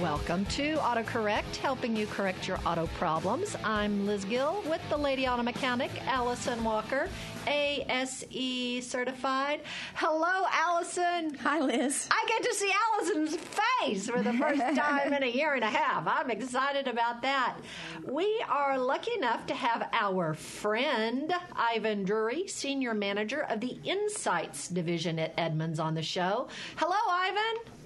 Welcome to AutoCorrect, helping you correct your auto problems. I'm Liz Gill with the Lady Auto Mechanic, Allison Walker, ASE certified. Hello, Allison. Hi, Liz. I get to see Allison's face for the first time in a year and a half. I'm excited about that. We are lucky enough to have our friend, Ivan Drury, Senior Manager of the Insights Division at Edmunds, on the show. Hello, Ivan.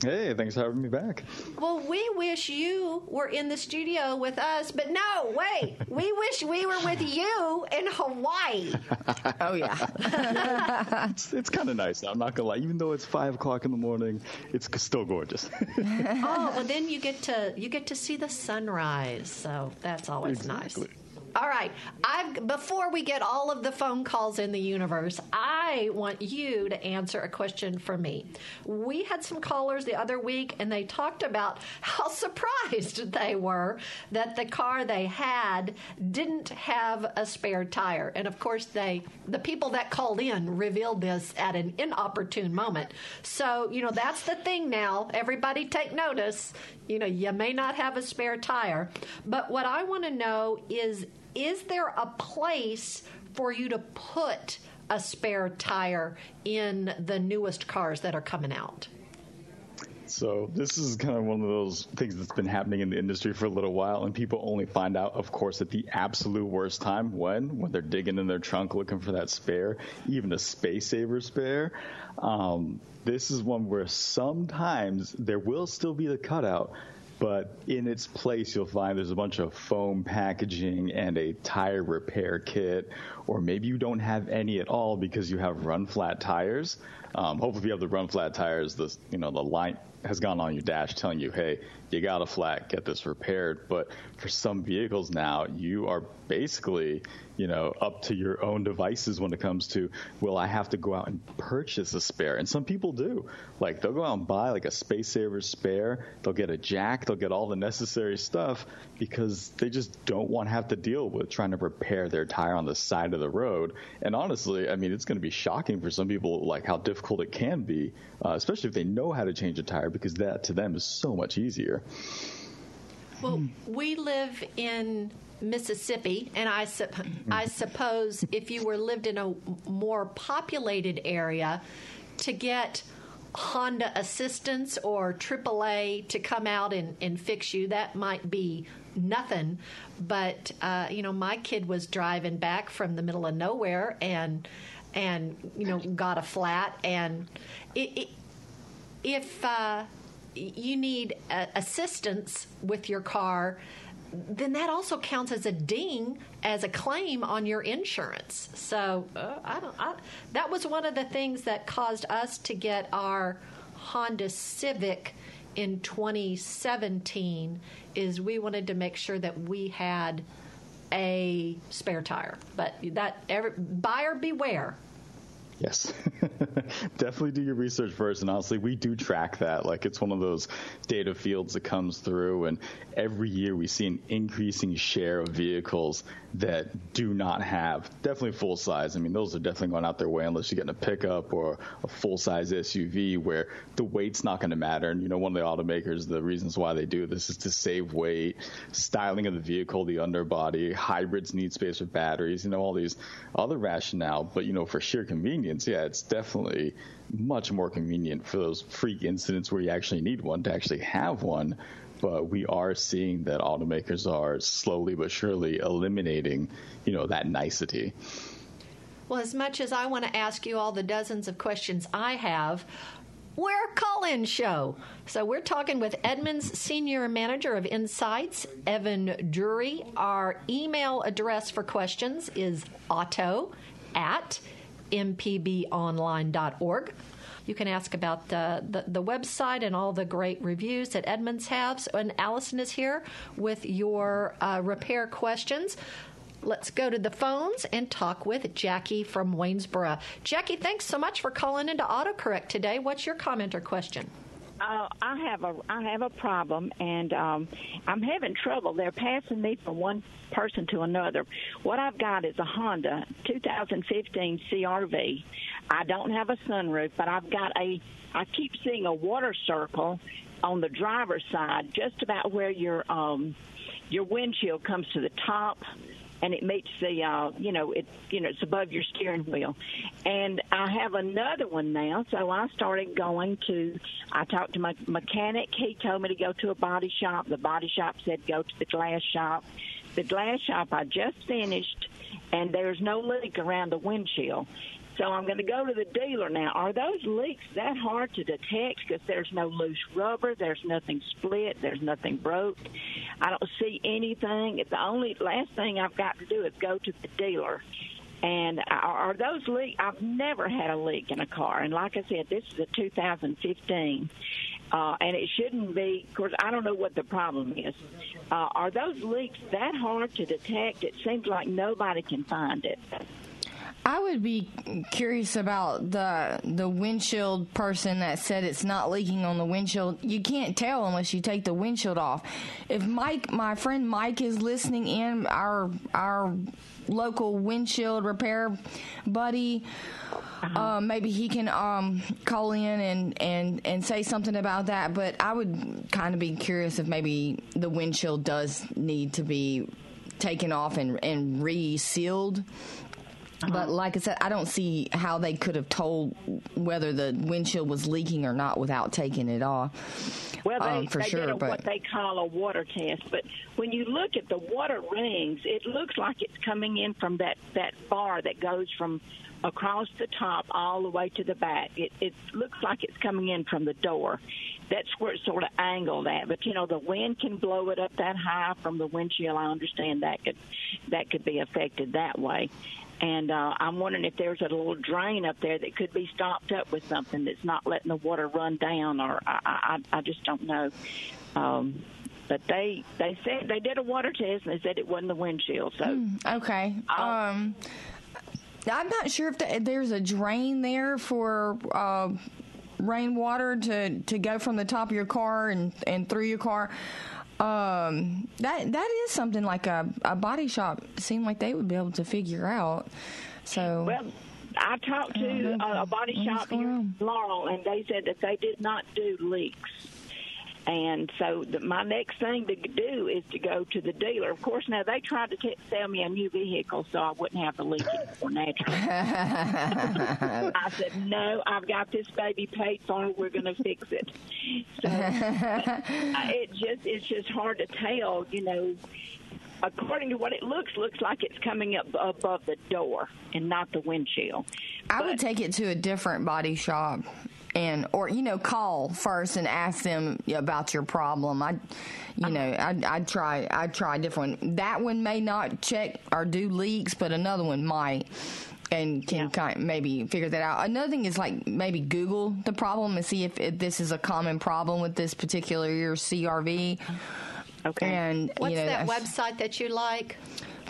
Hey, thanks for having me back. Well, we wish you were in the studio with us, but no, wait. We wish we were with you in Hawaii. oh, yeah. it's, it's kind of nice. I'm not going to lie. Even though it's 5 o'clock in the morning, it's still gorgeous. oh, well, then you get to you get to see the sunrise, so that's always exactly. nice. All right. I've before we get all of the phone calls in the universe, I want you to answer a question for me. We had some callers the other week and they talked about how surprised they were that the car they had didn't have a spare tire. And of course they the people that called in revealed this at an inopportune moment. So, you know, that's the thing now. Everybody take notice. You know, you may not have a spare tire, but what I want to know is is there a place for you to put a spare tire in the newest cars that are coming out? So this is kind of one of those things that's been happening in the industry for a little while, and people only find out, of course, at the absolute worst time when when they're digging in their trunk looking for that spare, even a space saver spare. Um, this is one where sometimes there will still be the cutout, but in its place you'll find there's a bunch of foam packaging and a tire repair kit. Or maybe you don't have any at all because you have run flat tires. Um, hopefully if you have the run flat tires the you know the line has gone on your dash telling you hey you got a flat get this repaired. But for some vehicles now you are basically you know, up to your own devices when it comes to, will I have to go out and purchase a spare? And some people do. Like, they'll go out and buy like a Space Saver spare. They'll get a jack. They'll get all the necessary stuff because they just don't want to have to deal with trying to repair their tire on the side of the road. And honestly, I mean, it's going to be shocking for some people, like how difficult it can be, uh, especially if they know how to change a tire because that to them is so much easier. Well, we live in Mississippi, and I, su- I suppose if you were lived in a more populated area, to get Honda assistance or AAA to come out and, and fix you, that might be nothing. But uh, you know, my kid was driving back from the middle of nowhere and and you know got a flat, and it, it, if uh, you need uh, assistance with your car then that also counts as a ding as a claim on your insurance. So uh, I don't. I, that was one of the things that caused us to get our Honda Civic in 2017. Is we wanted to make sure that we had a spare tire, but that every, buyer beware. Yes. Definitely do your research first. And honestly, we do track that. Like it's one of those data fields that comes through. And every year we see an increasing share of vehicles that do not have definitely full size. I mean, those are definitely going out their way unless you're getting a pickup or a full size SUV where the weight's not going to matter. And, you know, one of the automakers, the reasons why they do this is to save weight, styling of the vehicle, the underbody, hybrids need space for batteries, you know, all these other rationale. But, you know, for sheer convenience, yeah, it's definitely much more convenient for those freak incidents where you actually need one to actually have one but we are seeing that automakers are slowly but surely eliminating, you know, that nicety. Well, as much as I want to ask you all the dozens of questions I have, we're a call-in show. So we're talking with Edmunds Senior Manager of Insights, Ivan Drury. Our email address for questions is auto at mpbonline.org. You can ask about the, the, the, website and all the great reviews that Edmunds has. And Allison is here with your uh, repair questions. Let's go to the phones and talk with Jackie from Waynesboro. Jackie, thanks so much for calling into AutoCorrect today. What's your comment or question? Uh, I have a I have a problem, and um, I'm having trouble. They're passing me from one person to another. What I've got is a Honda 2015 CRV. I don't have a sunroof, but I've got a. I keep seeing a water circle on the driver's side, just about where your um, your windshield comes to the top and it meets the uh you know it you know it's above your steering wheel. And i have another one now so i started going to i talked to my mechanic. He told me to go to a body shop. The body shop said go to the glass shop. The glass shop i just finished and there's no leak around the windshield so I'm going to go to the dealer now. Are those leaks that hard to detect? Because there's no loose rubber, there's nothing split, there's nothing broke. I don't see anything. The only last thing I've got to do is go to the dealer. And are those leaks? I've never had a leak in a car, and like I said, this is a 2015. Uh, and it shouldn't be. Of course, I don't know what the problem is. Uh, are those leaks that hard to detect? It seems like nobody can find it. I would be curious about the the windshield person that said it's not leaking on the windshield. You can't tell unless you take the windshield off. If Mike, my friend Mike, is listening in, our our local windshield repair buddy. Uh-huh. Uh, maybe he can um, call in and, and, and say something about that. But I would kind of be curious if maybe the windshield does need to be taken off and, and resealed uh-huh. But like I said, I don't see how they could have told whether the windshield was leaking or not without taking it off. Well, they, um, for they sure, did a, but, what they call a water test. But when you look at the water rings, it looks like it's coming in from that that bar that goes from across the top all the way to the back. It, it looks like it's coming in from the door. That's where it's sort of angled at. But you know, the wind can blow it up that high from the windshield. I understand that could that could be affected that way. And uh, I'm wondering if there's a little drain up there that could be stopped up with something that's not letting the water run down, or I, I, I just don't know. Um, but they they said they did a water test and they said it wasn't the windshield. So mm, okay. Um, I'm not sure if the, there's a drain there for uh, rainwater to to go from the top of your car and and through your car. Um, that that is something like a, a body shop seemed like they would be able to figure out. So well, I talked to uh, a body shop here in Laurel, and they said that they did not do leaks. And so the, my next thing to do is to go to the dealer. Of course, now they tried to t- sell me a new vehicle so I wouldn't have to lease it for naturally. I said, no, I've got this baby paid for. We're going to fix it. So it just it's just hard to tell, you know. According to what it looks, looks like it's coming up above the door and not the windshield. I but, would take it to a different body shop and or you know call first and ask them about your problem i you know i i try i try different that one may not check or do leaks but another one might and can yeah. kind of maybe figure that out. Another thing is like maybe Google the problem and see if, if this is a common problem with this particular your CRV. Okay. And what's you know, that website that you like?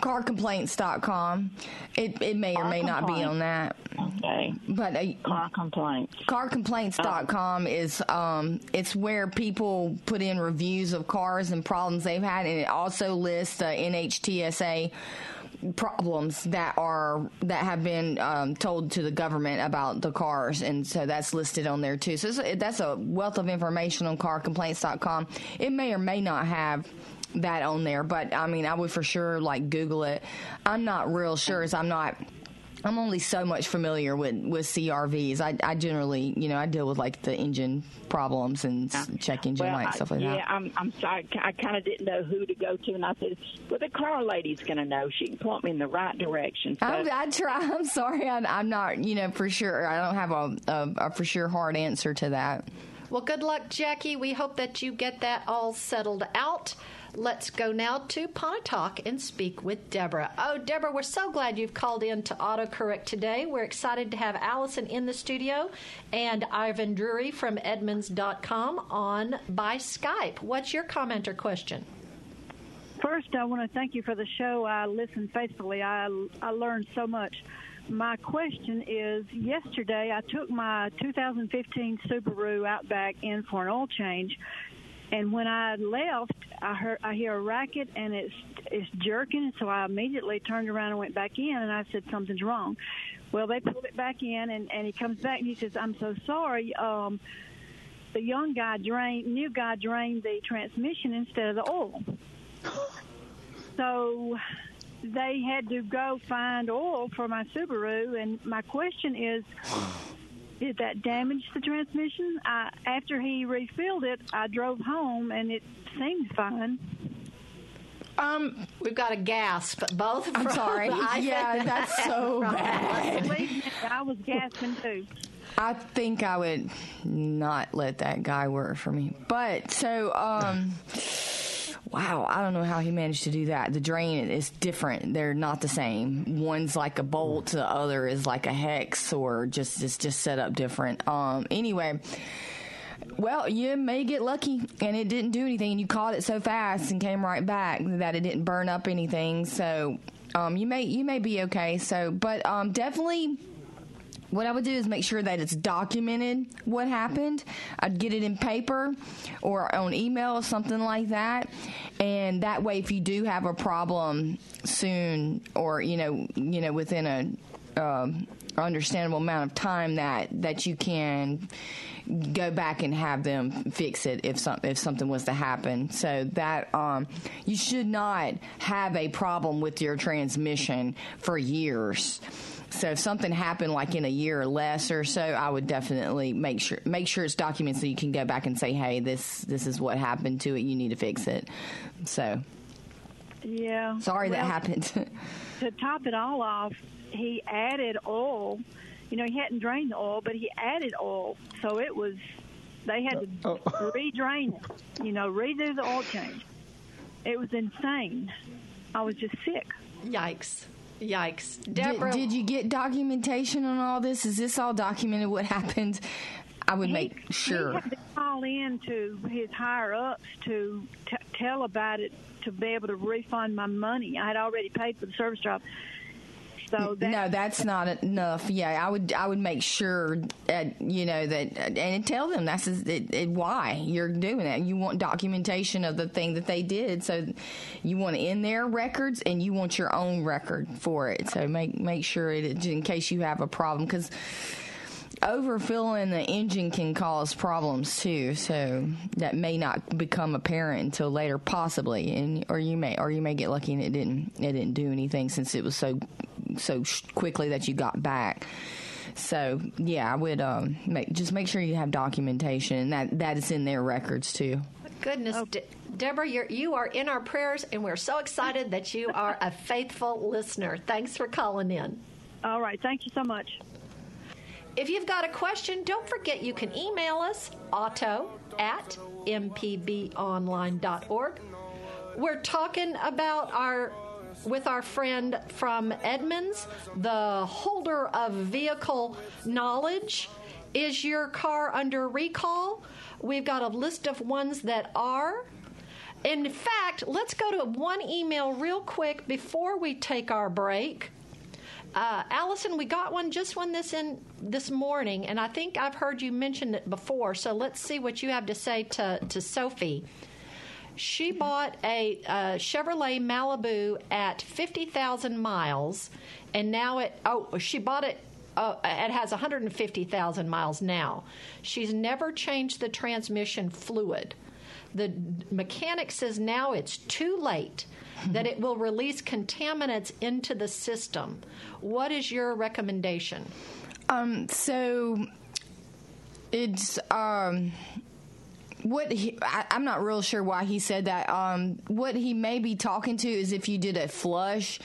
carcomplaints.com. It it may or may not be on that. Okay. But uh, car complaints. Carcomplaints.com oh. is um it's where people put in reviews of cars and problems they've had, and it also lists uh, NHTSA problems that are that have been um, told to the government about the cars, and so that's listed on there too. So that's a wealth of information on carcomplaints.com. It may or may not have that on there, but I mean, I would for sure like Google it. I'm not real sure as I'm not. I'm only so much familiar with, with CRVs. I, I generally, you know, I deal with like the engine problems and yeah. check engine well, light stuff like yeah, that. Yeah, I'm, I'm sorry. I kind of didn't know who to go to, and I said, "Well, the car lady's going to know. She can point me in the right direction." So. I, I try. I'm sorry. I, am not, you know, for sure. I don't have a, a, a for sure hard answer to that. Well, good luck, Jackie. We hope that you get that all settled out. Let's go now to Pontotoc and speak with Deborah. Oh, Deborah, we're so glad you've called in to AutoCorrect today. We're excited to have Allison in the studio and Ivan Drury from Edmunds.com on by Skype. What's your comment or question? First, I want to thank you for the show. I listen faithfully. I, I learned so much. my question is yesterday I took my 2015 Subaru Outback in for an oil change. And when I left, I heard I hear a racket and it's it's jerking. So I immediately turned around and went back in, and I said something's wrong. Well, they pulled it back in, and and he comes back and he says, "I'm so sorry." Um, the young guy drained, new guy drained the transmission instead of the oil. So they had to go find oil for my Subaru, and my question is, did that damage the transmission? I, after he refilled it, I drove home, and it seemed fine. Um, We've got a gasp, both. I'm from sorry. Ivan Yeah, that's so bad. Me, I was gasping too. I think I would not let that guy work for me. But so, um, wow, I don't know how he managed to do that. The drain is different; they're not the same. One's like a bolt, the other is like a hex, or just it's just set up different. Um, anyway. Well, you may get lucky and it didn't do anything and you caught it so fast and came right back that it didn't burn up anything. So, um, you may, you may be okay. So, but, um, definitely what I would do is make sure that it's documented what happened. I'd get it in paper or on email or something like that. And that way, if you do have a problem soon or, you know, you know, within a, um, understandable amount of time that, that you can go back and have them fix it if some, if something was to happen. So that um, you should not have a problem with your transmission for years. So if something happened like in a year or less or so, I would definitely make sure make sure it's documented so you can go back and say, "Hey, this this is what happened to it. You need to fix it." So Yeah. sorry that happened. to top it all off, he added oil. You know, he hadn't drained the oil, but he added oil, so it was. They had to Oh. re-drain it. You know, redo the oil change. It was insane. I was just sick. Yikes! Yikes! did, Deborah, did you get documentation on all this? Is this all documented? What happened? I would make He sure. had to call in to his higher ups to t- tell about it to be able to refund my money. I had already paid for the service job. So that, no, that's not enough. Yeah, I would I would make sure, uh, you know that, and tell them that's it, it, why you're doing that. You want documentation of the thing that they did, so you want it in their records, and you want your own record for it. So make make sure it in case you have a problem because overfilling the engine can cause problems too. So that may not become apparent until later, possibly, and or you may or you may get lucky and it didn't it didn't do anything since it was so so sh- quickly that you got back. So yeah, I would um, make, just make sure you have documentation that that is in their records too. goodness, De- Deborah, you're, you are in our prayers, and we're so excited that you are a faithful listener. Thanks for calling in. all right. Thank you so much. If you've got a question, don't forget you can email us auto at mpbonline.org. We're talking about our with our friend from Edmunds, the holder of vehicle knowledge. Is your car under recall? We've got a list of ones that are. In fact, let's go to one email real quick before we take our break. Uh, Allison, we got one just one this in this morning, and I think I've heard you mention it before. So let's see what you have to say to to Sophie. She bought a, uh Chevrolet Malibu at fifty thousand miles, and now it oh she bought it. Uh, it has 150,000 miles now. She's never changed the transmission fluid. The mechanic says now it's too late that it will release contaminants into the system. What is your recommendation? Um, so it's um, what he, I, I'm not real sure why he said that. Um, what he may be talking to is if you did a flush,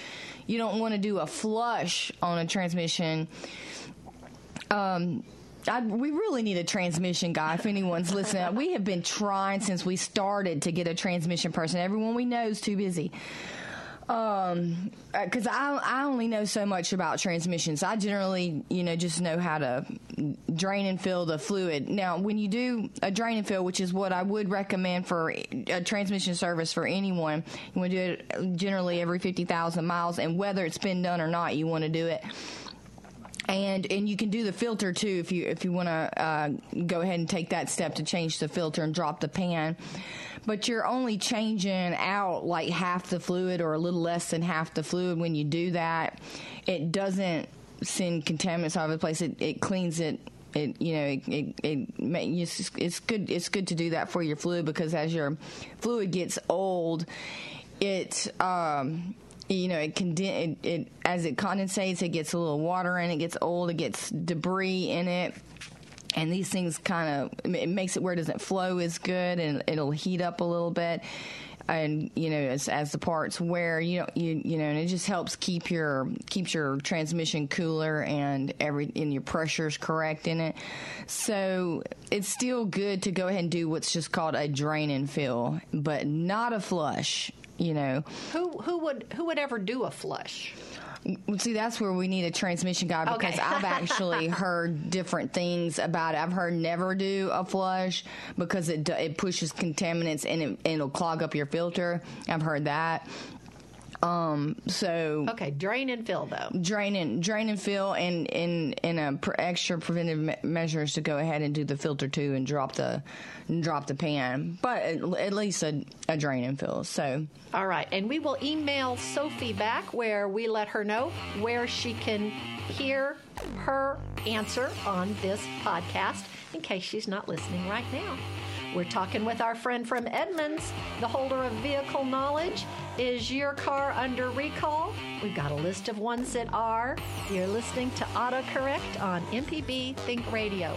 you don't want to do a flush on a transmission. Um. I, we really need a transmission guy. If anyone's listening, we have been trying since we started to get a transmission person. Everyone we know is too busy um because I, I only know so much about transmissions i generally you know just know how to drain and fill the fluid. Now when you do a drain and fill which is what i would recommend for a transmission service for anyone you want to do it generally every 50000 miles and whether it's been done or not you want to do it and and you can do the filter too if you if you want to uh, go ahead and take that step to change the filter and drop the pan. But you're only changing out like half the fluid or a little less than half the fluid when you do that. It doesn't send contaminants all over the place. It, it cleans it it you know it, it, it it's, it's good it's good to do that for your fluid because as your fluid gets old it um you know, it, conden- it, it as it condensates, it gets a little water in it, gets old, it gets debris in it. And these things kind of it makes it where it doesn't flow as good, and it'll heat up a little bit. And you know, as, as the parts wear, you know, you you know, and it just helps keep your keeps your transmission cooler and every and your pressures correct in it. So it's still good to go ahead and do what's just called a drain and fill, but not a flush you know who who would who would ever do a flush See, that's where we need a transmission guy because Okay. I've actually heard different things about it. I've heard never do a flush because it it pushes contaminants and, it, and it'll clog up your filter. I've heard that. Um, so okay drain and fill though drain and drain and fill and in in a pr- extra preventive me- measures to go ahead and do the filter too and drop the and drop the pan, but at, at least a, a drain and fill. So All right, and we will email Sophie back where we let her know where she can hear her answer on this podcast in case she's not listening right now. We're talking with our friend from Edmunds, the holder of vehicle knowledge. Is your car under recall? We've got a list of ones that are. You're listening to AutoCorrect on MPB Think Radio.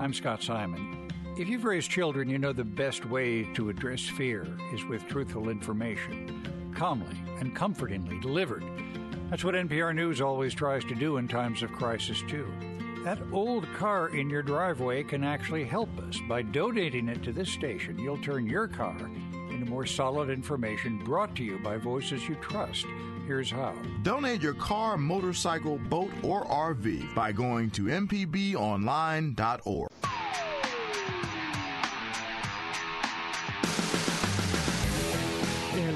I'm Scott Simon. If you've raised children, you know the best way to address fear is with truthful information, calmly and comfortingly delivered. That's what NPR News always tries to do in times of crisis, too. That old car in your driveway can actually help us. By donating it to this station, you'll turn your car into more solid information brought to you by voices you trust. Here's how. Donate your car, motorcycle, boat, or RV by going to mpbonline.org.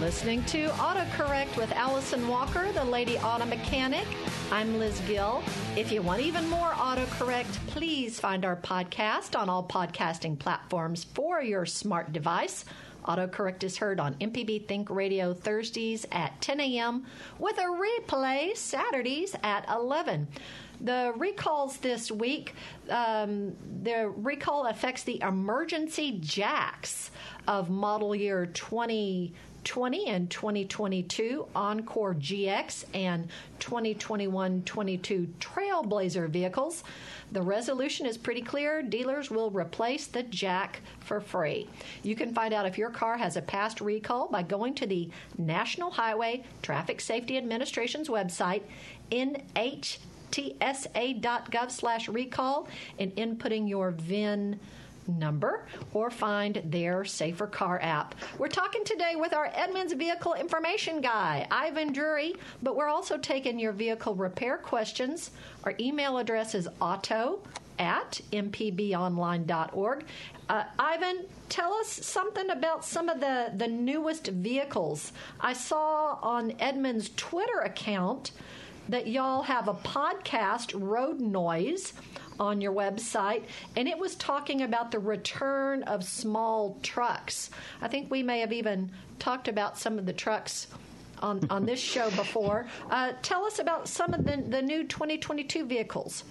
listening to AutoCorrect with Allison Walker, the Lady Auto Mechanic. I'm Liz Gill. If you want even more AutoCorrect, please find our podcast on all podcasting platforms for your smart device. AutoCorrect is heard on MPB Think Radio Thursdays at 10 a.m. with a replay Saturdays at 11. The recalls this week, um, the recall affects the emergency jacks of model year 2020 and 2022 Encore GX and 2021-22 Trailblazer vehicles. The resolution is pretty clear. Dealers will replace the jack for free. You can find out if your car has a past recall by going to the National Highway Traffic Safety Administration's website, NHTSA.gov slash recall, and inputting your VIN number or find their Safer Car app. We're talking today with our Edmunds Vehicle Information Guy, Ivan Drury, but we're also taking your vehicle repair questions. Our email address is auto at mpbonline.org. Uh, Ivan, tell us something about some of the, the newest vehicles. I saw on Edmunds' Twitter account that y'all have a podcast, Road Noise, on your website, and it was talking about the return of small trucks. I think we may have even talked about some of the trucks on, on this show before. Uh, tell us about some of the, the new 2022 vehicles.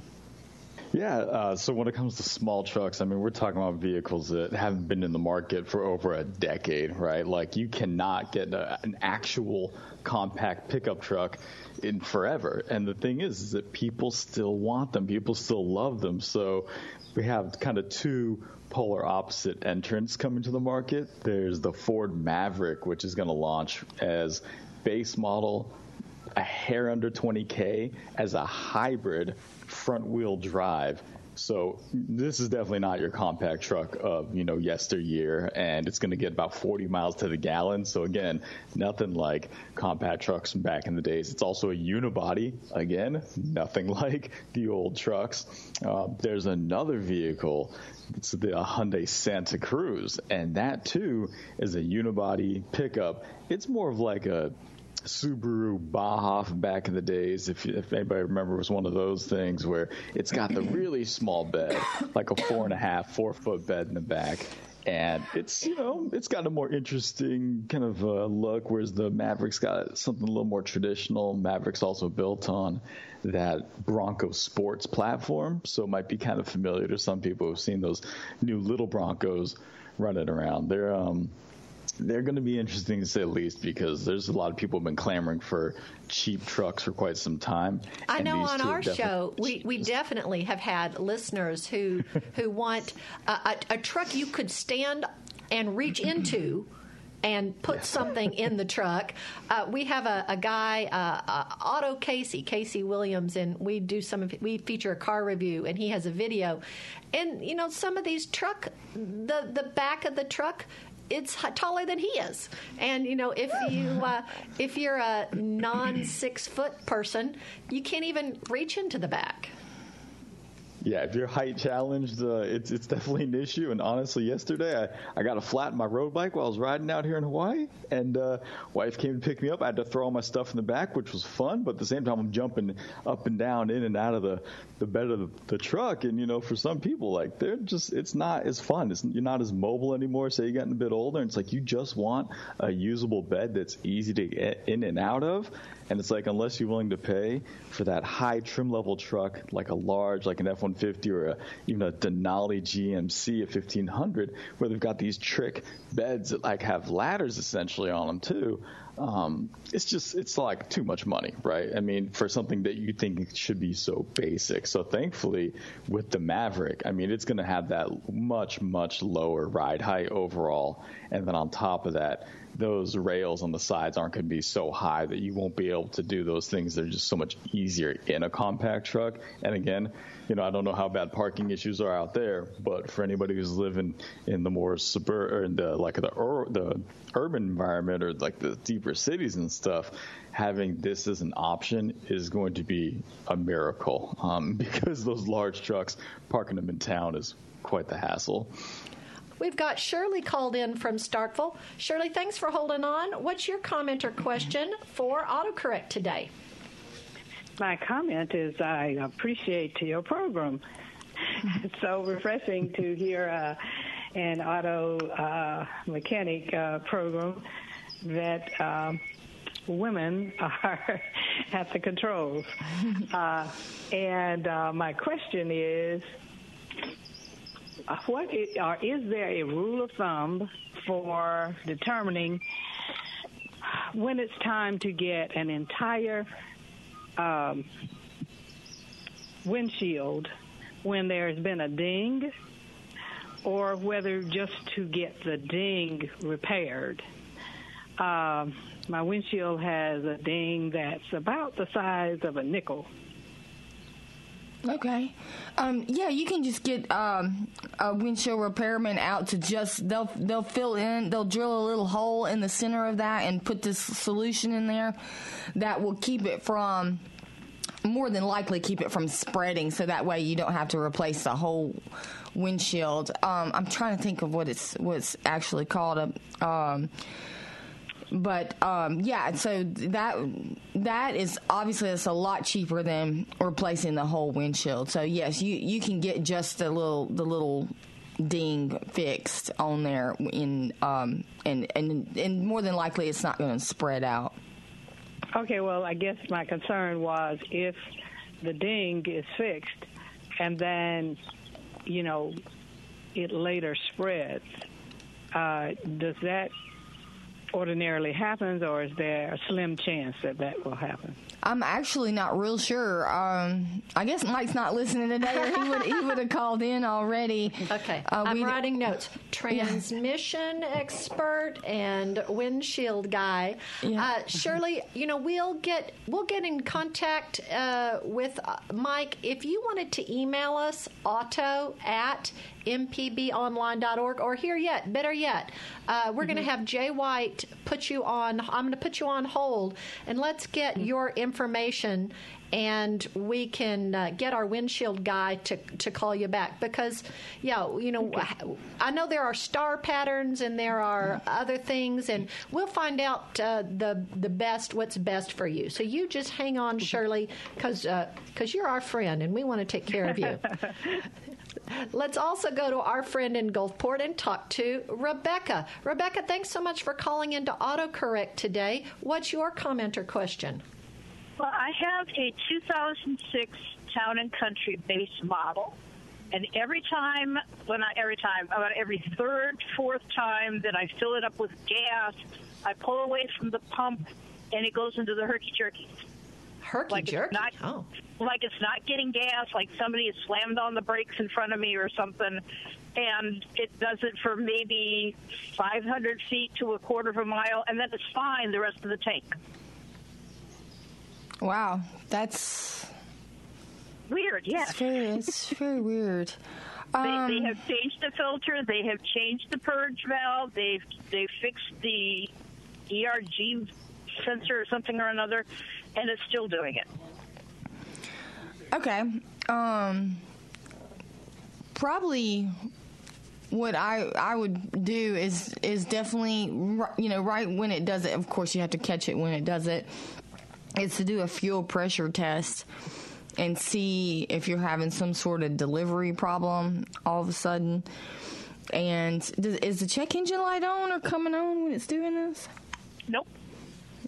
Yeah, uh, so when it comes to small trucks, I mean, we're talking about vehicles that haven't been in the market for over a decade, right? Like, you cannot get a, an actual compact pickup truck in forever. And the thing is, is that people still want them, people still love them. So we have kind of two polar opposite entrants coming to the market. There's the Ford Maverick, which is going to launch as base model a hair under 20k as a hybrid front wheel drive. So this is definitely not your compact truck of you know yesteryear, and it's going to get about 40 miles to the gallon. So again, nothing like compact trucks back in the days. It's also a unibody. Again, nothing like the old trucks. Uh, there's another vehicle. It's the Hyundai Santa Cruz, and that too is a unibody pickup. It's more of like a Subaru Baja back in the days, if, if anybody remember, was one of those things where it's got the really small bed, like a four and a half, four foot bed in the back. And it's, you know, it's got a more interesting kind of uh, look, whereas the Maverick's got something a little more traditional. Maverick's also built on that Bronco Sports platform, so it might be kind of familiar to some people who've seen those new little Broncos running around. They're, um, they're going to be interesting to say the least because there's a lot of people have been clamoring for cheap trucks for quite some time. I know on our show we, we definitely have had listeners who who want a, a, a truck you could stand and reach into and put something in the truck. Uh, we have a, a guy, uh, uh, Auto Casey, Casey Williams, and we do some of we feature a car review, and he has a video. And you know, some of these truck, the the back of the truck it's taller than he is. And you know, if you uh, if you're a non six foot person, you can't even reach into the back yeah, if you're height challenged, uh, it's it's definitely an issue. And honestly, yesterday I, I got a flat in my road bike while I was riding out here in Hawaii, and uh, wife came to pick me up. I had to throw all my stuff in the back, which was fun, but at the same time I'm jumping up and down, in and out of the the bed of the, the truck. And you know, for some people, like they're just it's not as fun. It's, you're not as mobile anymore. Say you're getting a bit older, and it's like you just want a usable bed that's easy to get in and out of. And it's like, unless you're willing to pay for that high trim level truck, like a large, like an F 150 or a, even a Denali GMC, a 1500, where they've got these trick beds that like have ladders essentially on them too. Um, it's just, it's like too much money, right? I mean, for something that you think should be so basic. So thankfully, with the Maverick, I mean, it's going to have that much, much lower ride height overall. And then on top of that, those rails on the sides aren't going to be so high that you won't be able to do those things. They're just so much easier in a compact truck. And again, you know, I don't know how bad parking issues are out there, but for anybody who's living in the more suburb or in the like the ur- the urban environment or like the deeper cities and stuff, having this as an option is going to be a miracle um, because those large trucks parking them in town is quite the hassle. We've got Shirley called in from Starkville. Shirley, thanks for holding on. What's your comment or question for AutoCorrect today? My comment is I appreciate your program. it's so refreshing to hear uh, an auto uh, mechanic uh, program that um, women are at the controls. Uh, and uh, my question is what is, or is there a rule of thumb for determining when it's time to get an entire um, windshield when there's been a ding or whether just to get the ding repaired. Um, my windshield has a ding that's about the size of a nickel. Okay. Um, yeah, you can just get um, a windshield repairman out to just they'll they'll fill in they'll drill a little hole in the center of that and put this solution in there that will keep it from more than likely keep it from spreading so that way you don't have to replace the whole windshield. Um, I'm trying to think of what it's what's actually called a um, but um, yeah, so that that is obviously it's a lot cheaper than replacing the whole windshield. So yes, you you can get just the little the little ding fixed on there in um, and and and more than likely it's not going to spread out. Okay, well, I guess my concern was if the ding is fixed and then, you know, it later spreads, uh, does that ordinarily happen, or is there a slim chance that that will happen? I'm actually not real sure. Um, I guess Mike's not listening today, or he would he would have called in already. Okay, uh, I'm writing notes. Transmission yeah. expert and windshield guy. Yeah. Uh, Shirley, you know we'll get we'll get in contact uh, with uh, Mike if you wanted to email us auto at mpbonline.org or here yet better yet uh, we're mm-hmm. going to have jay white put you on i'm going to put you on hold and let's get mm-hmm. your information and we can uh, get our windshield guy to, to call you back because yeah you know okay. i know there are star patterns and there are other things and we'll find out uh, the the best what's best for you so you just hang on shirley because because uh, you're our friend and we want to take care of you Let's also go to our friend in Gulfport and talk to Rebecca. Rebecca, thanks so much for calling into AutoCorrect today. What's your comment or question? Well, I have a 2006 Town and Country base model. And every time, well, not every time, about every third, fourth time that I fill it up with gas, I pull away from the pump and it goes into the herky jerky. Herky like jerky? Not, oh like it's not getting gas, like somebody has slammed on the brakes in front of me or something, and it does it for maybe 500 feet to a quarter of a mile, and then it's fine the rest of the tank. Wow, that's weird. Yes, it's very, it's very weird. Um, they, they, um, have changed the filter. They have changed the purge valve. They've they fixed the ERG sensor or something or another, and it's still doing it. Okay. Um, probably what I I would do is is definitely you know right when it does it. Of course, you have to catch it when it does it. Is to do a fuel pressure test and see if you're having some sort of delivery problem all of a sudden. And does, is the check engine light on or coming on when it's doing this? Nope.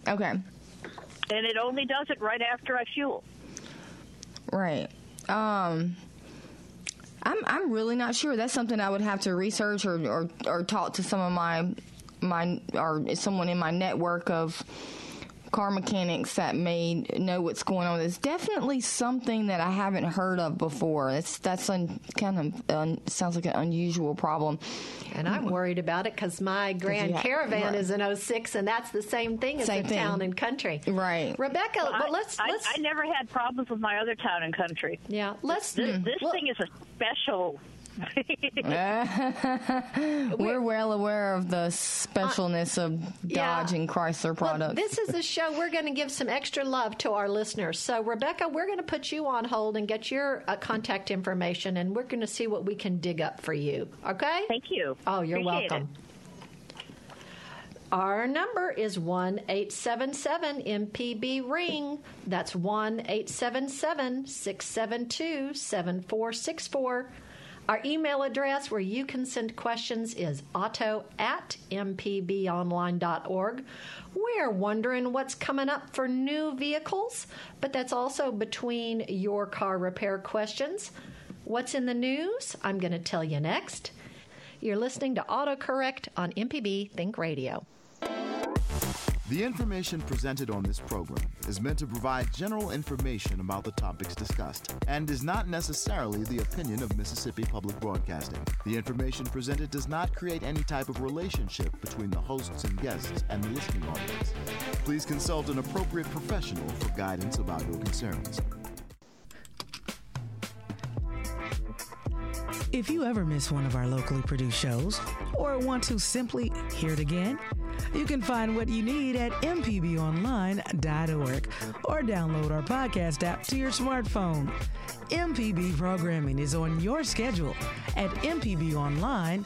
Okay. And it only does it right after I fuel. Right. Um, I'm I'm really not sure. That's something I would have to research or or, or talk to some of my my or someone in my network of car mechanics that may know what's going on. It's definitely something that I haven't heard of before. It's that's un, kind of un, sounds like an unusual problem. And I'm worried about it because my Grand yeah, Caravan right. is an 06, and that's the same thing as same a town and country. Right, Rebecca. Well, I, let's, I, let's. I, never had problems with my other town and country. Yeah, let's. This, this well, thing is a special We're well aware of the specialness of Dodge yeah. and Chrysler products. Well, this is a show we're going to give some extra love to our listeners. So, Rebecca, we're going to put you on hold and get your uh, contact information, and we're going to see what we can dig up for you. Okay? Thank you. Oh, you're Appreciate welcome. It. Our number is 1 877 MPB Ring. That's 1 877 672 7464. Our email address where you can send questions is auto at mpbonline.org. We're wondering what's coming up for new vehicles, but that's also between your car repair questions. What's in the news? I'm going to tell you next. You're listening to AutoCorrect on MPB Think Radio. The information presented on this program is meant to provide general information about the topics discussed and is not necessarily the opinion of Mississippi Public Broadcasting. The information presented does not create any type of relationship between the hosts and guests and the listening audience. Please consult an appropriate professional for guidance about your concerns. If you ever miss one of our locally produced shows or want to simply hear it again, you can find what you need at mpbonline.org or download our podcast app to your smartphone. MPB programming is on your schedule at mpbonline.org.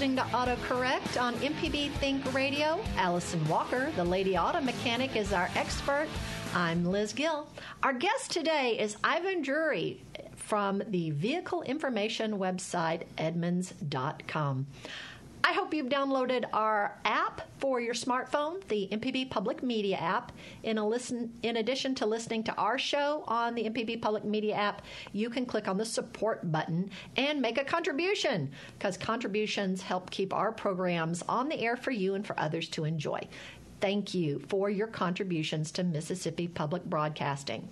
Listening to AutoCorrect on MPB Think Radio. Allison Walker, the lady auto mechanic, is our expert. I'm Liz Gill. Our guest today is Ivan Drury from the vehicle information website Edmunds.com. I hope you've downloaded our app for your smartphone, the MPB Public Media app. In, listen, in addition to listening to our show on the MPB Public Media app, you can click on the support button and make a contribution because contributions help keep our programs on the air for you and for others to enjoy. Thank you for your contributions to Mississippi Public Broadcasting.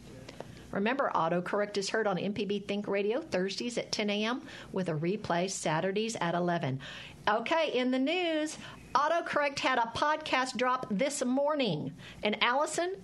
Remember, AutoCorrect is heard on MPB Think Radio Thursdays at 10 a.m. with a replay Saturdays at 11. Okay, in the news, AutoCorrect had a podcast drop this morning. And Allison,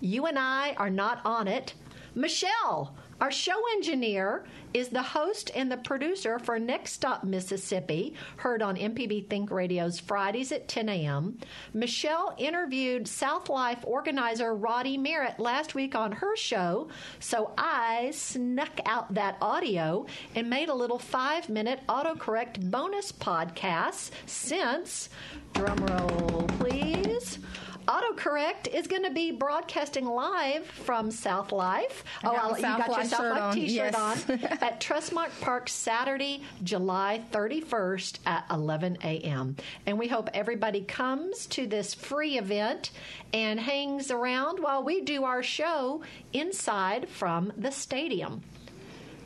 you and I are not on it. Michelle, our show engineer, is the host and the producer for Next Stop Mississippi, heard on MPB Think Radio's Fridays at 10 a.m. Michelle interviewed South Life organizer Roddy Merritt last week on her show, so I snuck out that audio and made a little five minute autocorrect bonus podcast since, drumroll please. AutoCorrect is going to be broadcasting live from South Life. Oh, you South got your Life South shirt Life on. T-shirt Yes. on at Trustmark Park Saturday, July 31st at 11 a.m. And we hope everybody comes to this free event and hangs around while we do our show inside from the stadium.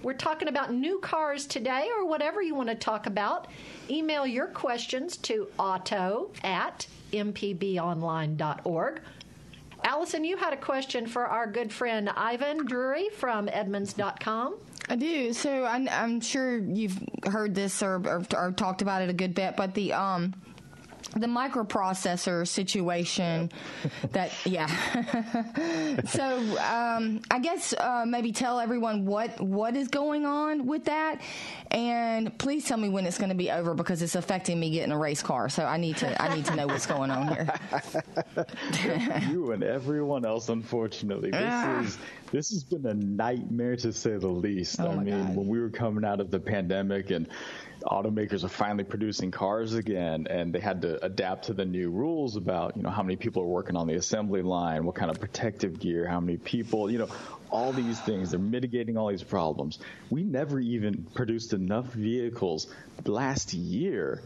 We're talking about new cars today or whatever you want to talk about. Email your questions to auto at mpbonline.org. Allison, you had a question for our good friend Ivan Drury from Edmunds.com. I do. So I, I'm sure you've heard this or, or, or talked about it a good bit, but the um the microprocessor situation that yeah so um, i guess uh, maybe tell everyone what what is going on with that and please tell me when it's going to be over because it's affecting me getting a race car so i need to i need to know what's going on here you and everyone else, unfortunately. This Ah. is this has been a nightmare to say the least. Oh I mean, God. when we were coming out of the pandemic and automakers are finally producing cars again and they had to adapt to the new rules about, you know, how many people are working on the assembly line, what kind of protective gear, how many people, you know, all these things. They're mitigating all these problems. We never even produced enough vehicles last year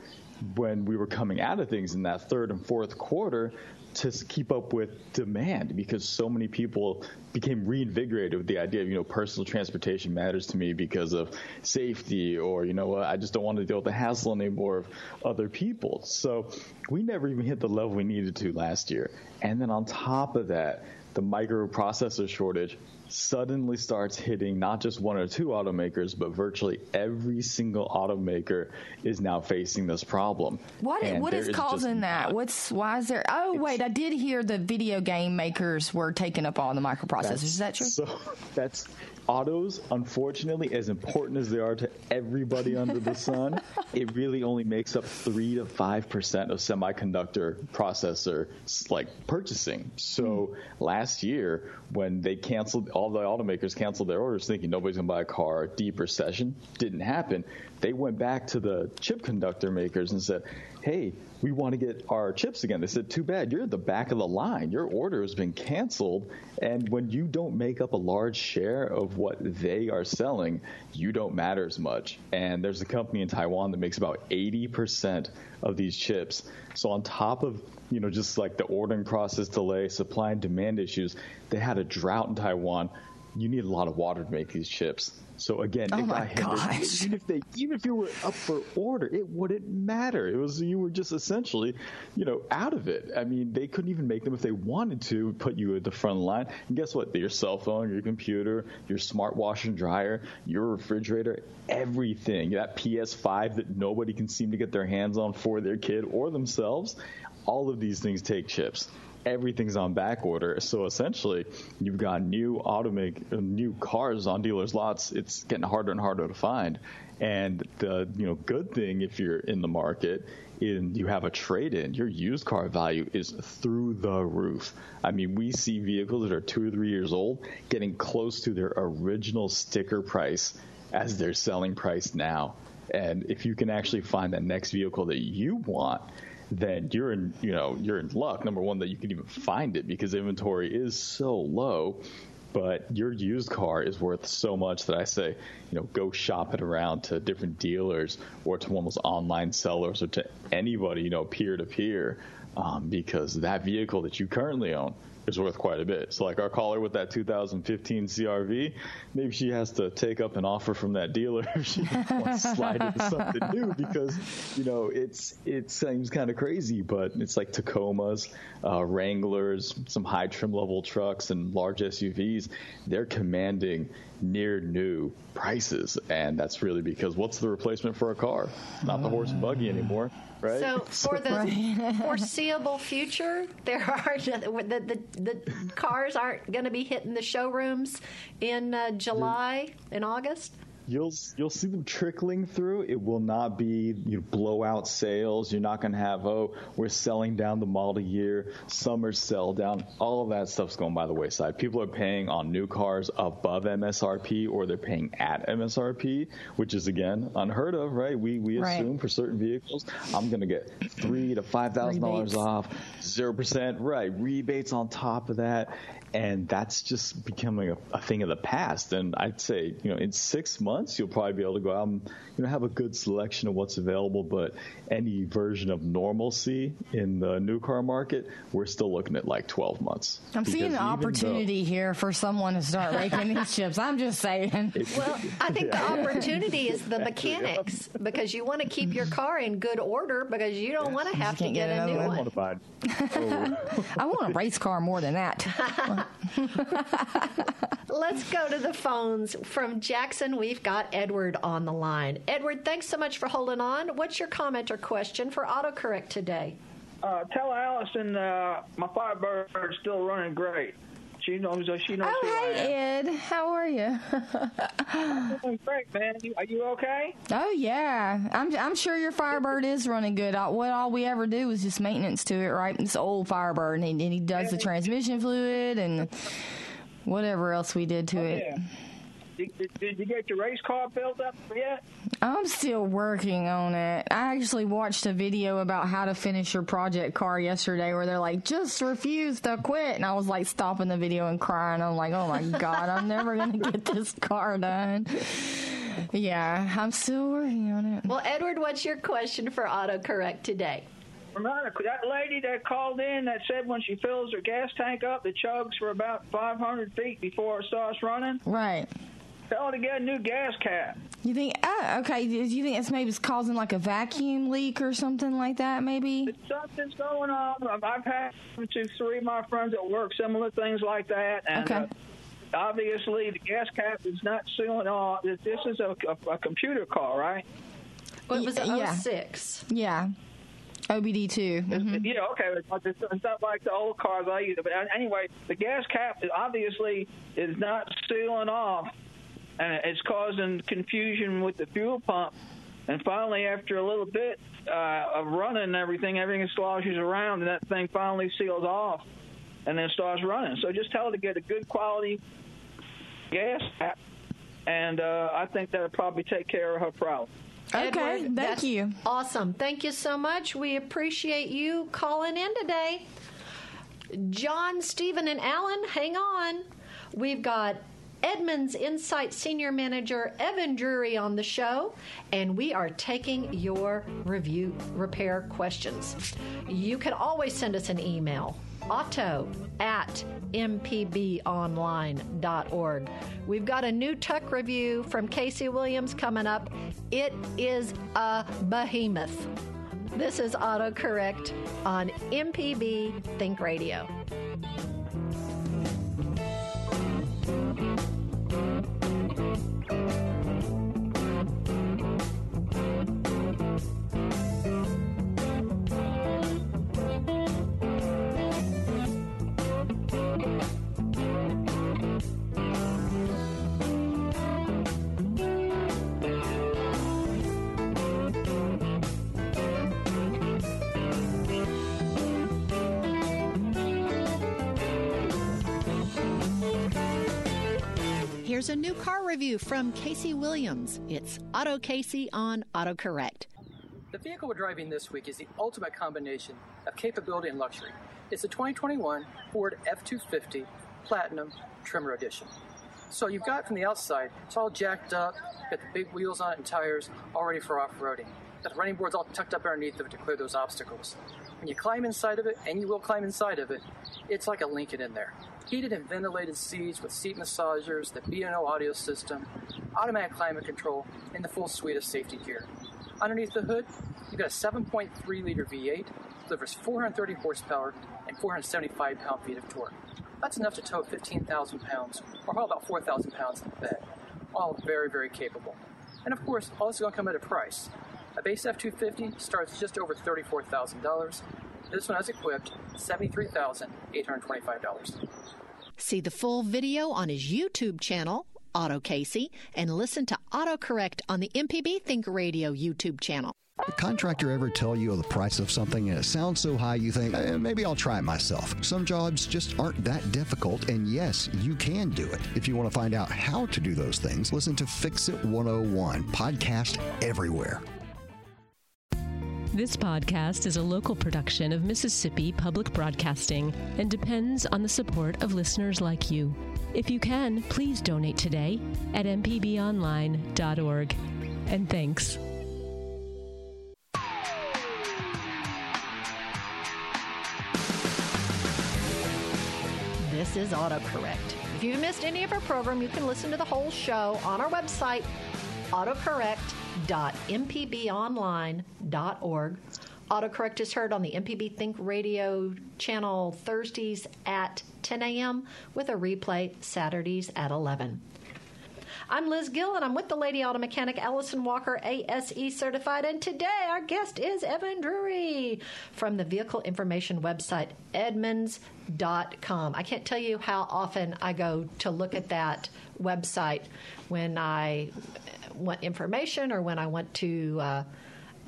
when we were coming out of things in that third and fourth quarter to keep up with demand because so many people became reinvigorated with the idea of you know personal transportation matters to me because of safety or you know I just don't want to deal with the hassle anymore of other people. So we never even hit the level we needed to last year. And then on top of that the microprocessor shortage suddenly starts hitting not just one or two automakers, but virtually every single automaker is now facing this problem. What And what is just causing that? What's why is there? Oh wait, I did hear the video game makers were taking up all the microprocessors. Is that true? So that's autos, unfortunately, as important as they are to everybody under the sun, it really only makes up three to five percent of semiconductor processor like purchasing. So hmm. last year, when they canceled, all the automakers canceled their orders, thinking nobody's gonna buy a car. Deep recession didn't happen. They went back to the chip conductor makers and said, "Hey, we want to get our chips again." They said, "Too bad, you're at the back of the line. Your order has been canceled, and when you don't make up a large share of what they are selling, you don't matter as much." And there's a company in Taiwan that makes about 80% of these chips. So on top of you know just like the ordering process delay, supply and demand issues, they had a drought in Taiwan you need a lot of water to make these chips. So again, Oh it my got hindered. gosh. Even if they, even if you were up for order, it wouldn't matter. It was you were just essentially, you know, out of it. I mean, they couldn't even make them if they wanted to put you at the front line. And guess what? Your cell phone, your computer, your smart washer and dryer, your refrigerator, everything. That PS5 that nobody can seem to get their hands on for their kid or themselves. All of these things take chips everything's on back order. So essentially, you've got new automake, new cars on dealers' lots. It's getting harder and harder to find. And the you know good thing if you're in the market and you have a trade in, your used car value is through the roof. I mean, we see vehicles that are two or three years old getting close to their original sticker price as their selling price now. And if you can actually find that next vehicle that you want, then you're in you know you're in luck. Number one, that you can even find it because inventory is so low. But your used car is worth so much that I say, you know, go shop it around to different dealers or to one of those online sellers or to anybody, you know, peer to peer, um, because that vehicle that you currently own is worth quite a bit. So, like our caller with that 2015 CRV, maybe she has to take up an offer from that dealer if she wants to slide into something new because, you know, it's it seems kind of crazy, but it's like Tacomas, uh, Wranglers, some high trim level trucks, and large SUVs. They're commanding near new prices, and that's really because what's the replacement for a car? Not the horse and buggy anymore, right? So for the foreseeable future, there are the, the, the cars aren't going to be hitting the showrooms in uh, July and August. You'll you'll see them trickling through. It will not be you know, blowout sales. You're not going to have oh we're selling down the model year, summer sell down. All of that stuff's going by the wayside. People are paying on new cars above MSRP or they're paying at MSRP, which is again unheard of, right? We we Right. assume for certain vehicles I'm going to get three to five thousand dollars off, zero percent, right? Rebates on top of that. And that's just becoming a, a thing of the past. And I'd say, you know, in six months, you'll probably be able to go out and, you know, have a good selection of what's available. But any version of normalcy in the new car market, we're still looking at like 12 months. I'm seeing Because an even though- opportunity here for someone to start raking these chips. I'm just saying. Well, I think the Yeah. opportunity is the Exactly. mechanics because you want to keep your car in good order because you don't want to have to get, get a new another I one. want. Oh, I want a race car more than that. Let's go to the phones. From Jackson, we've got Edward on the line. Edward, thanks so much for holding on. What's your comment or question for autocorrect today? Uh, tell Allison uh, my Firebird is still running great. She knows. She knows. Oh, who I hey, am. Ed. How are you? Doing great, man. You, are you okay? Oh yeah, I'm I'm sure your Firebird is running good. All- What all we ever do is just maintenance to it, right? This old Firebird, and he, and he does the transmission fluid and whatever else we did to it. Yeah. Did, did, did you get your race car built up yet? I'm still working on it. I actually watched a video about how to finish your project car yesterday where they're like, just refuse to quit. And I was like stopping the video and crying. I'm like, oh my God, I'm never going to get this car done. Yeah, I'm still working on it. Well, Edward, what's your question for autocorrect today? Remember that lady that called in that said when she fills her gas tank up, it chugs for about 500 feet before it starts running? Right. Tell her to get a new gas cap. You think, oh, okay, do you think it's maybe it's causing like a vacuum leak or something like that, maybe? Something's going on. I've- I've had to three of my friends at work similar things like that, and Okay. uh, obviously the gas cap is not sealing off. This is a, a, a computer car, right? Well, it was Y- yeah. 06. Yeah. OBD2. mhm. You know, okay, it's, it's not like the old cars I use. But anyway, the gas cap is obviously is not sealing off, and it's causing confusion with the fuel pump. And finally, after a little bit uh, of running and everything, everything sloshes around, and that thing finally seals off, and then starts running. So just tell her to get a good quality gas cap, and uh, I think that'll probably take care of her problem. Okay, thank that's you. Awesome. Thank you so much. We appreciate you calling in today. John, Stephen, and Alan, hang on. We've got Edmunds Insight Senior Manager Ivan Drury on the show, and we are taking your review repair questions. You can always send us an email auto at mpbonline.org. We've got a new tuck review from Casey Williams coming up. It is a behemoth. This is autocorrect on MPB Think Radio. Here's a new car review from Casey Williams. It's Auto Casey on AutoCorrect. The vehicle we're driving this week is the ultimate combination of capability and luxury. It's the 2021 Ford F-250 Platinum Tremor Edition. So you've got from the outside, it's all jacked up, got the big wheels on it and tires, all ready for off-roading. Got the running boards all tucked up underneath of it to clear those obstacles. When you climb inside of it, and you will climb inside of it, it's like a Lincoln in there heated and ventilated seats with seat massagers, the B&O audio system, automatic climate control, and the full suite of safety gear. Underneath the hood, you've got a 7.3 liter V8, delivers 430 horsepower and 475 pound feet of torque. That's enough to tow 15,000 pounds, or haul about 4,000 pounds in the bed. All very, very capable. And of course, all this is going to come at a price. A base F250 starts just over $34,000. This one has equipped $73,825. See the full video on his YouTube channel, Auto Casey, and listen to AutoCorrect on the MPB Think Radio YouTube channel. The contractor ever tell you the price of something and it sounds so high you think, eh, maybe I'll try it myself. Some jobs just aren't that difficult, and yes, you can do it. If you want to find out how to do those things, listen to Fix It 101, podcast everywhere. This podcast is a local production of Mississippi Public Broadcasting and depends on the support of listeners like you. If you can, please donate today at mpbonline.org. And thanks. This is AutoCorrect. If you've missed any of our program, you can listen to the whole show on our website, autocorrect.mpbonline.org. Autocorrect is heard on the MPB Think Radio channel Thursdays at 10 a.m. with a replay Saturdays at 11. I'm Liz Gill, and I'm with the Lady Auto Mechanic Allison Walker, ASE certified. And today our guest is Ivan Drury from the vehicle information website, Edmunds.com. I can't tell you how often I go to look at that website when I want information or when I want to. Uh,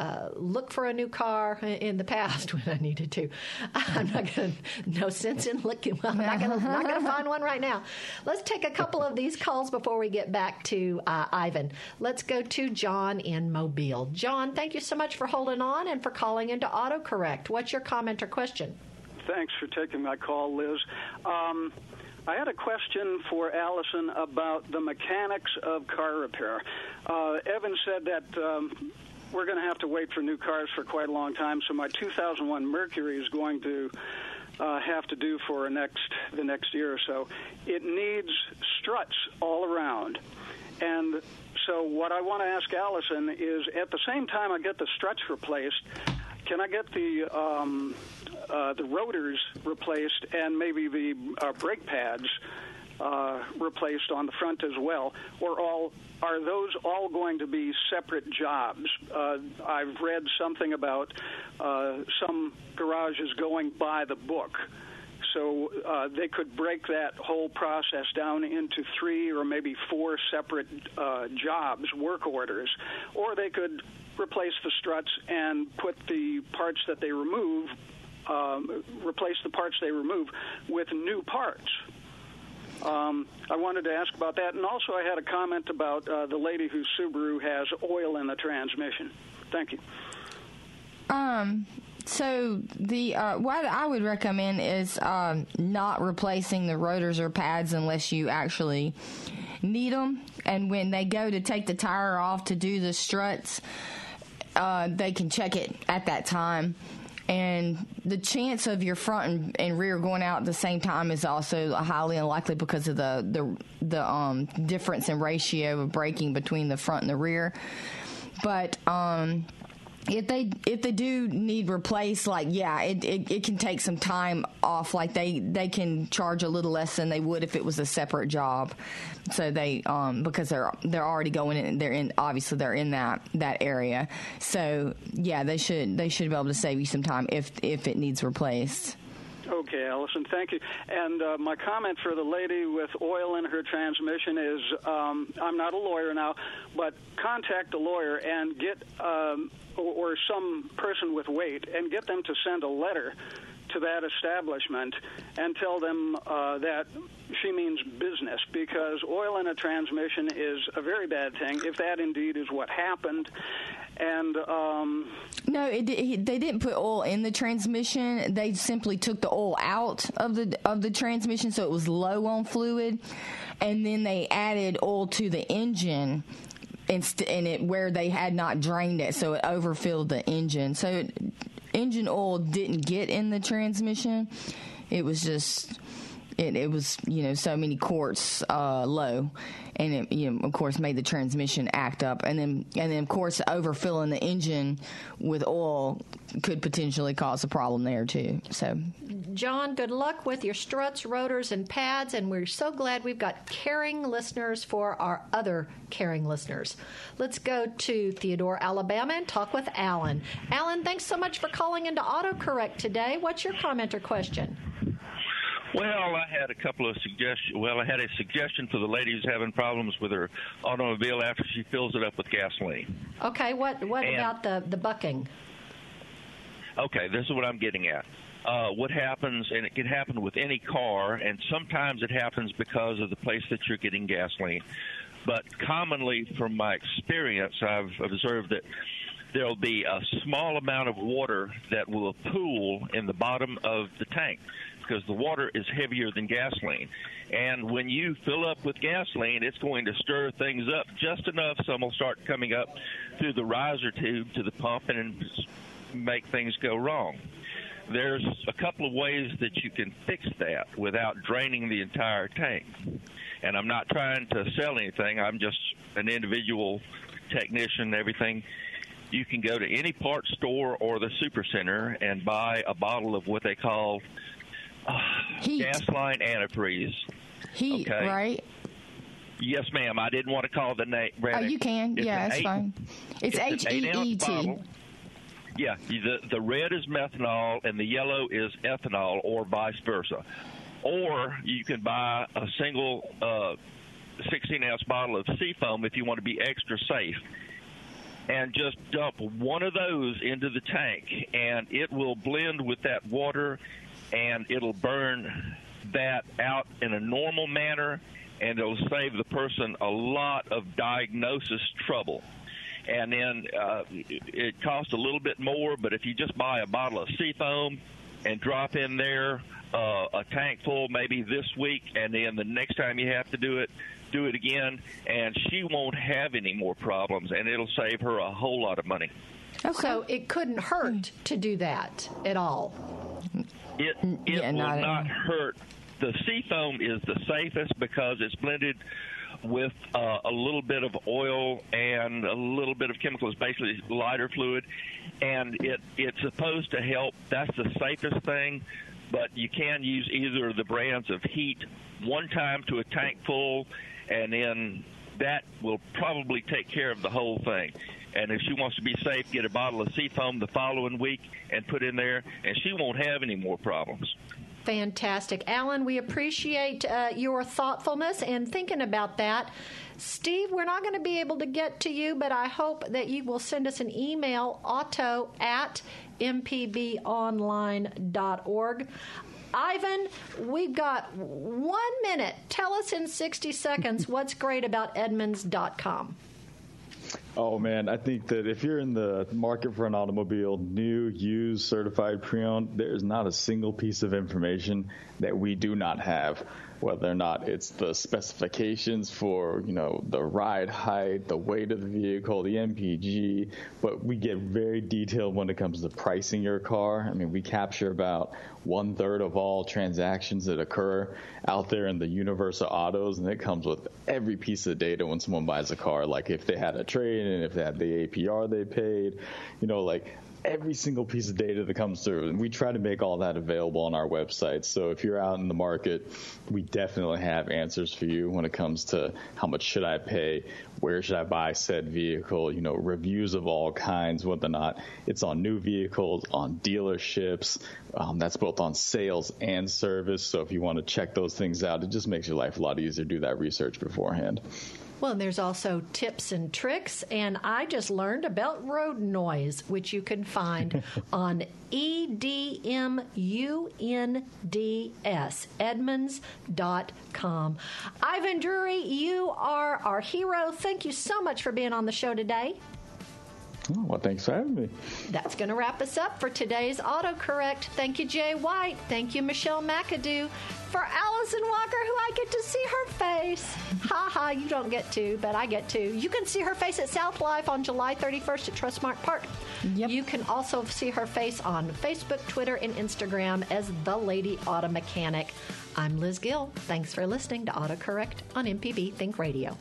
uh, look for a new car in the past when I needed to. I'm not going to, no sense in looking. Well, I'm not going to find one right now. Let's take a couple of these calls before we get back to uh, Ivan. Let's go to John in Mobile. John, thank you so much for holding on and for calling into AutoCorrect. What's your comment or question? Thanks for taking my call, Liz. Um, I had a question for Allison about the mechanics of car repair. Uh, Ivan said that um, we're going to have to wait for new cars for quite a long time. So my 2001 Mercury is going to uh, have to do for next the next year or so. It needs struts all around, and so what I want to ask Allison is, at the same time I get the struts replaced, can I get the um, uh, the rotors replaced and maybe the uh, brake pads? Uh, replaced on the front as well, or all are those all going to be separate jobs? Uh, I've read something about uh, some garages going by the book. So uh, they could break that whole process down into three or maybe four separate uh, jobs, work orders, or they could replace the struts and put the parts that they remove, um, replace the parts they remove with new parts. Um, I wanted to ask about that, and also I had a comment about uh, the lady whose Subaru has oil in the transmission. Thank you. Um. So the uh, what I would recommend is um, not replacing the rotors or pads unless you actually need them, and when they go to take the tire off to do the struts, uh, they can check it at that time. And the chance of your front and, and, rear going out at the same time is also highly unlikely because of the the the um, difference in ratio of braking between the front and the rear. But um, if they if they do need replaced, like yeah, it, it, it, can take some time off. Like they they can charge a little less than they would if it was a separate job. So they um because they're they're already going in. They're in obviously they're in that that area. So yeah, they should they should be able to save you some time if if it needs replaced. Okay, Allison, thank you. And uh, my comment for the lady with oil in her transmission is um, I'm not a lawyer now, but contact a lawyer and get, um, or, or some person with weight, and get them to send a letter to that establishment and tell them uh, that she means business because oil in a transmission is a very bad thing if that indeed is what happened and um, no, it, they didn't put oil in the transmission. They simply took the oil out of the of the transmission, so it was low on fluid, and then they added oil to the engine. In, in it where they had not drained it, so it overfilled the engine. So it, engine oil didn't get in the transmission. It was just it, it was you know so many quarts uh, low, and it you know of course made the transmission act up, and then and then of course overfilling the engine with oil could potentially cause a problem there too. So, John, good luck with your struts, rotors, and pads, and we're so glad we've got caring listeners for our other caring listeners. Let's go to Theodore, Alabama, and talk with Alan. Alan, thanks so much for calling into AutoCorrect today. What's your comment or question? Well, I had a couple of suggestions. Well, I had a suggestion for the lady who's having problems with her automobile after she fills it up with gasoline. Okay, what what and, about the the bucking? Okay, this is what I'm getting at. Uh, what happens, and it can happen with any car, and sometimes it happens because of the place that you're getting gasoline. But commonly, from my experience, I've observed that there'll be a small amount of water that will pool in the bottom of the tank because the water is heavier than gasoline. And when you fill up with gasoline, it's going to stir things up just enough some will start coming up through the riser tube to the pump and make things go wrong. There's a couple of ways that you can fix that without draining the entire tank. And I'm not trying to sell anything, I'm just an individual technician, everything you can go to any parts store or the super center and buy a bottle of what they call HEET. Gasline antifreeze. HEET, okay? right? Yes, ma'am. I didn't want to call the name. Oh, you can. It's yeah, it's eight, fine. It's H E E T. Yeah, the the red is methanol and the yellow is ethanol, or vice versa. Or you can buy a single uh, 16 ounce bottle of seafoam if you want to be extra safe and just dump one of those into the tank, and it will blend with that water and it'll burn that out in a normal manner, and it'll save the person a lot of diagnosis trouble. And then uh, it costs a little bit more, but if you just buy a bottle of seafoam and drop in there uh, a tank full maybe this week, and then the next time you have to do it, do it again, and she won't have any more problems, and it'll save her a whole lot of money. Okay. So it couldn't hurt to do that at all. It it yeah, will not, not hurt. The seafoam is the safest because it's blended with uh, a little bit of oil and a little bit of chemicals, basically lighter fluid, and it it's supposed to help. That's the safest thing, but you can use either of the brands of HEET one time to a tank full, and then that will probably take care of the whole thing. And if she wants to be safe, get a bottle of seafoam the following week and put in there, and she won't have any more problems. Fantastic. Alan, we appreciate uh, your thoughtfulness and thinking about that. Steve, we're not going to be able to get to you, but I hope that you will send us an email, auto at mpbonline.org. Ivan, we've got one minute. Tell us in 60 seconds what's great about Edmunds.com. Oh man, I think that if you're in the market for an automobile, new, used, certified, pre-owned, there's not a single piece of information that we do not have. Whether or not it's the specifications for, you know, the ride height, the weight of the vehicle, the MPG, but we get very detailed when it comes to pricing your car. I mean, we capture about one third of all transactions that occur out there in the universe of autos, and it comes with every piece of data when someone buys a car, like if they had a trade and if they had the APR they paid, you know, like every single piece of data that comes through. And we try to make all that available on our website. So if you're out in the market, we definitely have answers for you when it comes to how much should I pay, where should I buy said vehicle, you know, reviews of all kinds, whether or not it's on new vehicles, on dealerships. Um, that's both on sales and service. So if you want to check those things out, it just makes your life a lot easier to do that research beforehand. Well, and there's also tips and tricks, and I just learned about road noise, which you can find on EDMUNDS, Edmunds.com. Ivan Drury, you are our hero. Thank you so much for being on the show today. Oh, well, thanks for having me. That's going to wrap us up for today's autocorrect. Thank you, Jay White. Thank you, Michelle McAdoo. For Allison Walker, who I get to see her face. Ha ha, you don't get to, but I get to. You can see her face at South Life on July 31st at Trustmark Park. Yep. You can also see her face on Facebook, Twitter, and Instagram as The Lady Auto Mechanic. I'm Liz Gill. Thanks for listening to AutoCorrect on MPB Think Radio.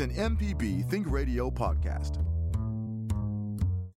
An MPB Think Radio podcast.